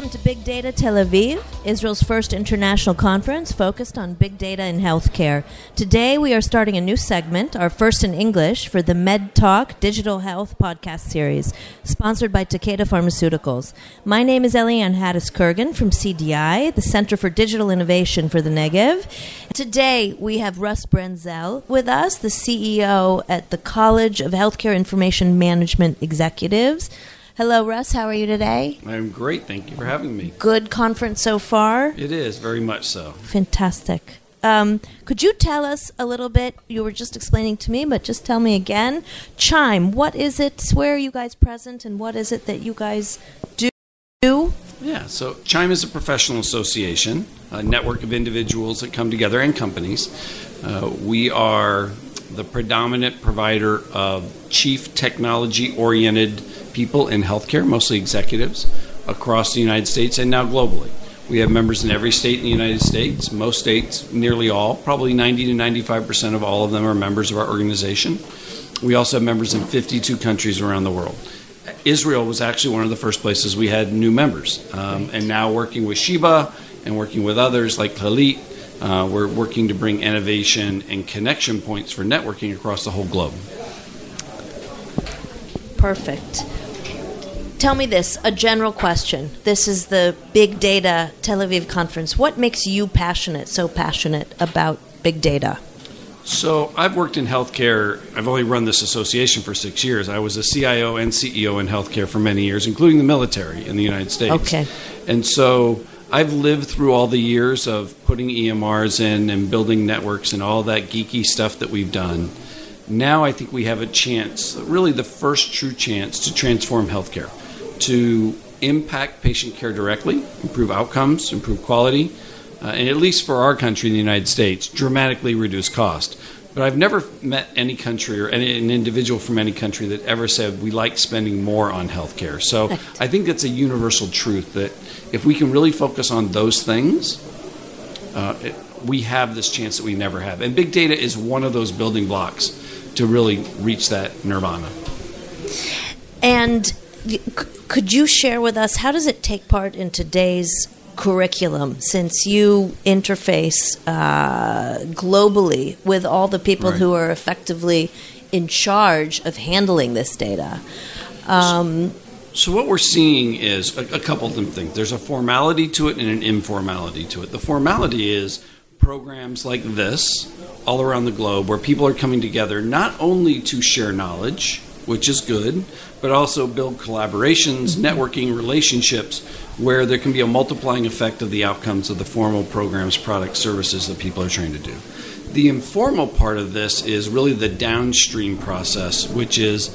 Welcome to Big Data Tel Aviv, Israel's first international conference focused on big data in healthcare. Today we are starting a new segment, our first in English, for the Med Talk Digital Health podcast series, sponsored by Takeda Pharmaceuticals. My name is Eliane Hattis Kurgan from CDI, the Center for Digital Innovation for the Negev. Today we have Russ Branzell with us, the CEO at the College of Healthcare Information Management Executives. Hello, Russ. How are you today? I'm great. Thank you for having me. Good conference so far. It is very much so. Fantastic. Um, could you tell us a little bit? You were just explaining to me, but just tell me again. Chime, what is it? Where are you guys present, and what is it that you guys do? Yeah, so Chime is a professional association, a network of individuals that come together and companies. Uh, we are the predominant provider of chief technology oriented people in healthcare, mostly executives, across the United States and now globally. We have members in every state in the United States. Most states, nearly all, probably 90 to 95 percent of all of them are members of our organization. We also have members in 52 countries around the world. Israel was actually one of the first places we had new members. Um, and now working with Sheba and working with others like Clalit, uh, we're working to bring innovation and connection points for networking across the whole globe. Perfect. Tell me this a general question. This is the Big Data Tel Aviv conference. What makes you passionate, so passionate about big data? So, I've worked in healthcare. I've only run this association for six years. I was a CIO and CEO in healthcare for many years, including the military in the United States. Okay. And so, I've lived through all the years of putting EMRs in and building networks and all that geeky stuff that we've done. Now I think we have a chance, really the first true chance, to transform healthcare, to impact patient care directly, improve outcomes, improve quality, uh, and at least for our country the United States, dramatically reduce cost. But I've never met any country or any, an individual from any country that ever said we like spending more on healthcare. So right. I think that's a universal truth that if we can really focus on those things, uh, it, we have this chance that we never have. And big data is one of those building blocks to really reach that nirvana. And could you share with us how does it take part in today's curriculum since you interface uh, globally with all the people right. who are effectively in charge of handling this data? Um, so, what we're seeing is a, a couple of things. There's a formality to it and an informality to it. The formality is programs like this all around the globe where people are coming together not only to share knowledge, which is good, but also build collaborations, networking, relationships where there can be a multiplying effect of the outcomes of the formal programs, products, services that people are trying to do. The informal part of this is really the downstream process, which is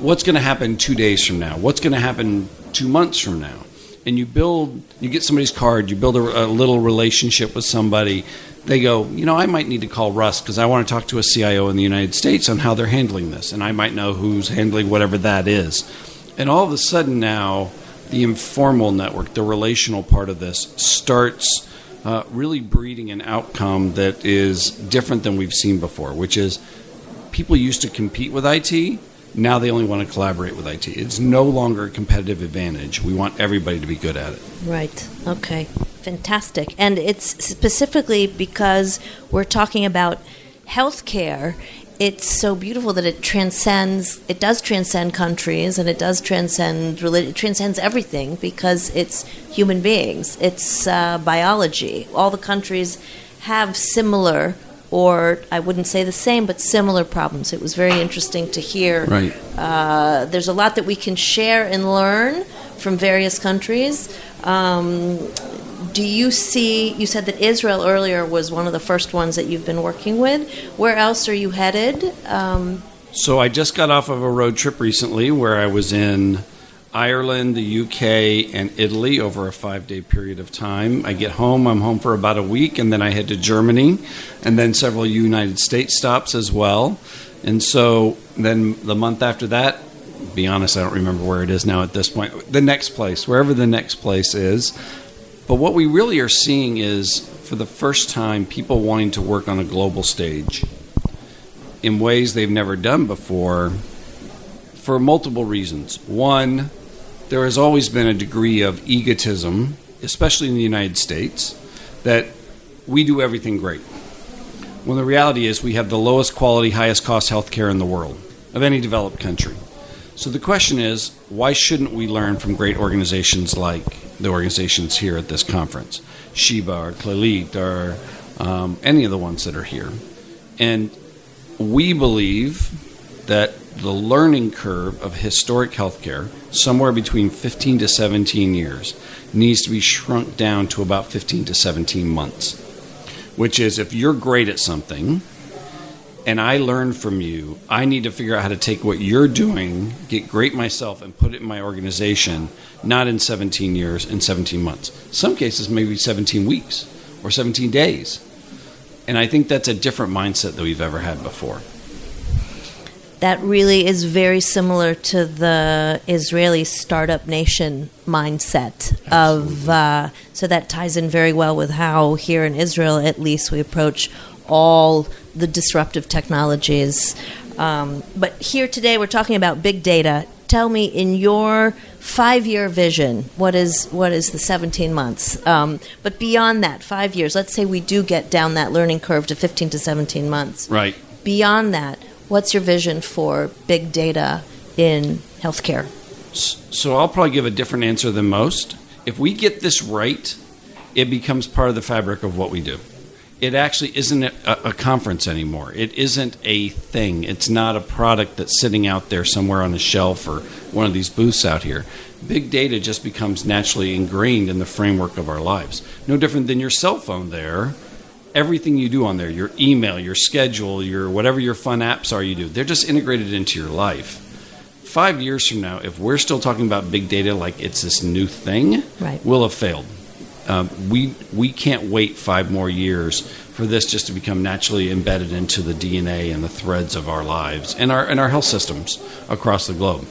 what's going to happen two days from now, what's going to happen two months from now. And you build, you get somebody's card, you build a, a little relationship with somebody, they go, you know, I might need to call Russ because I want to talk to a CIO in the United States on how they're handling this, and I might know who's handling whatever that is. And all of a sudden now, the informal network, the relational part of this, starts uh, really breeding an outcome that is different than we've seen before, which is people used to compete with IT. Now they only want to collaborate with IT. It's no longer a competitive advantage. We want everybody to be good at it. Right. Okay. Fantastic. And it's specifically because we're talking about healthcare. It's so beautiful that it transcends. It does transcend countries, and it does transcend. It transcends everything because it's human beings. It's uh, biology. All the countries have similar or I wouldn't say the same, but similar problems. It was very interesting to hear. Right. Uh, there's a lot that we can share and learn from various countries. Um, do you see? You said that Israel earlier was one of the first ones that you've been working with. Where else are you headed? Um, so I just got off of a road trip recently where I was in Ireland, the UK, and Italy over a five day period of time. I get home, I'm home for about a week, and then I head to Germany, and then several United States stops as well. And so then the month after that, be honest, I don't remember where it is now at this point. The next place, wherever the next place is, but what we really are seeing is, for the first time, people wanting to work on a global stage in ways they've never done before for multiple reasons. One, there has always been a degree of egotism, especially in the United States, that we do everything great. When the reality is we have the lowest quality, highest cost healthcare in the world of any developed country. So the question is, why shouldn't we learn from great organizations like the organizations here at this conference, Sheba or Clalit or um, any of the ones that are here? And we believe that the learning curve of historic healthcare, somewhere between 15 to 17 years, needs to be shrunk down to about 15 to 17 months. Which is, if you're great at something, and I learn from you, I need to figure out how to take what you're doing, get great myself, and put it in my organization, not in 17 years, in 17 months. Some cases, maybe 17 weeks or 17 days. And I think that's a different mindset that we've ever had before. That really is very similar to the Israeli startup nation mindset of. Uh, so that ties in very well with how here in Israel, at least, we approach all the disruptive technologies. Um, but here today, we're talking about big data. Tell me, in your five-year vision, what is what is the 17 months? Um, but beyond that, five years. Let's say we do get down that learning curve to 15 to 17 months. Right. Beyond that, what's your vision for big data in healthcare? So I'll probably give a different answer than most. If we get this right, it becomes part of the fabric of what we do. It actually isn't a, a, conference anymore. It isn't a thing. It's not a product that's sitting out there somewhere on a shelf or one of these booths out here. Big data just becomes naturally ingrained in the framework of our lives. No different than your cell phone there everything you do on there your email, your schedule, your whatever your fun apps are you do they're just integrated into your life. Five years from now, if we're still talking about big data like it's this new thing, right. we'll have failed. Um, we we can't wait five more years for this just to become naturally embedded into the DNA and the threads of our lives and our and our health systems across the globe.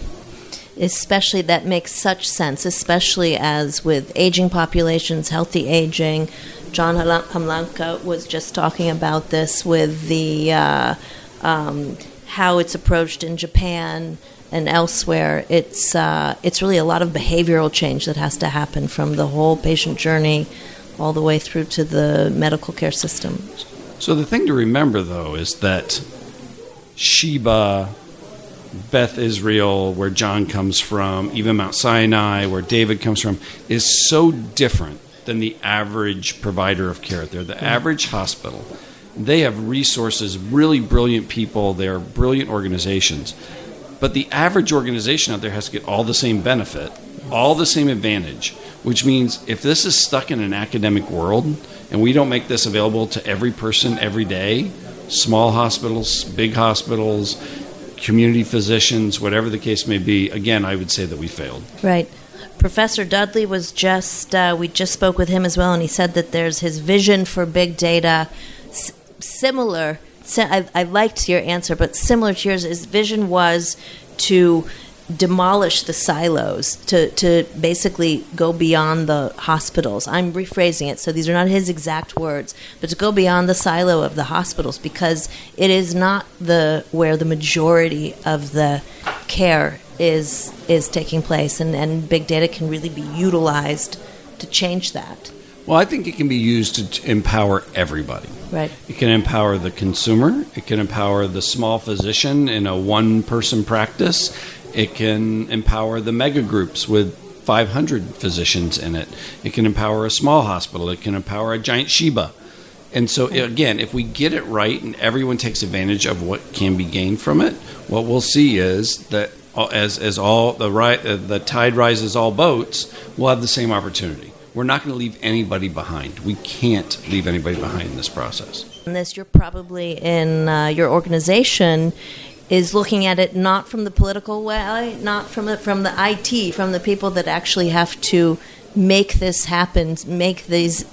Especially that makes such sense, especially as with aging populations, healthy aging, John Halamka was just talking about this with the uh, um, how it's approached in Japan and elsewhere. It's uh, it's really a lot of behavioral change that has to happen from the whole patient journey all the way through to the medical care system. So the thing to remember, though, is that Sheba, Beth Israel, where John comes from, even Mount Sinai, where David comes from, is so different than the average provider of care. They're the average hospital. They have resources, really brilliant people, they're brilliant organizations. But the average organization out there has to get all the same benefit, all the same advantage, which means if this is stuck in an academic world and we don't make this available to every person every day, small hospitals, big hospitals, community physicians, whatever the case may be, again, I would say that we failed. Right. Professor Dudley was just, uh, we just spoke with him as well, and he said that there's his vision for big data s- similar. I, I liked your answer, but similar to yours, his vision was to demolish the silos to, to basically go beyond the hospitals. I'm rephrasing it, so these are not his exact words, but to go beyond the silo of the hospitals because it is not the where the majority of the care is is taking place, and, and big data can really be utilized to change that. Well, I think it can be used to empower everybody. Right. It can empower the consumer. It can empower the small physician in a one-person practice. It can empower the mega groups with 500 physicians in it. It can empower a small hospital. It can empower a giant Sheba. And so, again, if we get it right and everyone takes advantage of what can be gained from it, what we'll see is that as as all the right uh, the tide rises all boats, we'll have the same opportunity. We're not going to leave anybody behind. We can't leave anybody behind in this process. This, you're probably in uh, your organization is looking at it not from the political way, not from the, from the IT, from the people that actually have to make this happen, make these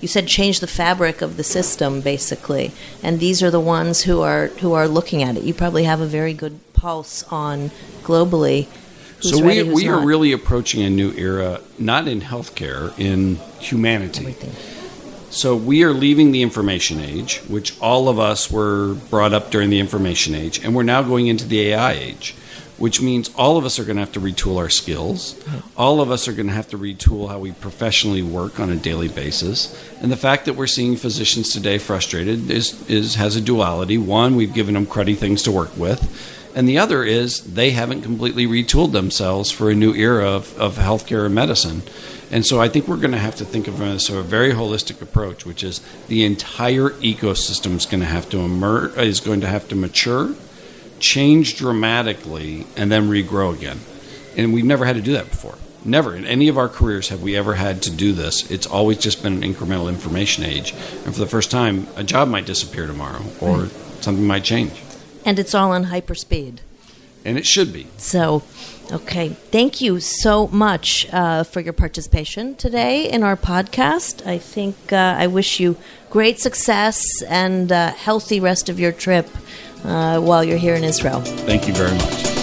you said change the fabric of the system basically and these are the ones who are who are looking at it you probably have a very good pulse on globally. So we, we are really approaching a new era, not in healthcare, in humanity. Everything. So we are leaving the information age, which all of us were brought up during the information age, and we're now going into the AI age, which means all of us are going to have to retool our skills. All of us are going to have to retool how we professionally work on a daily basis. And the fact that we're seeing physicians today frustrated is, is has a duality. One, we've given them cruddy things to work with. And the other is they haven't completely retooled themselves for a new era of, of healthcare and medicine. And so I think we're going to have to think of this as a very holistic approach, which is the entire ecosystem is going to have to emerge, is going to have to mature change dramatically, and then regrow again. And we've never had to do that before. Never in any of our careers have we ever had to do this. It's always just been an incremental information age. And for the first time, a job might disappear tomorrow or right. something might change. And it's all on hyperspeed. And it should be. So, okay. Thank you so much uh, for your participation today in our podcast. I think uh, I wish you great success and uh, healthy rest of your trip uh, while you're here in Israel. Thank you very much.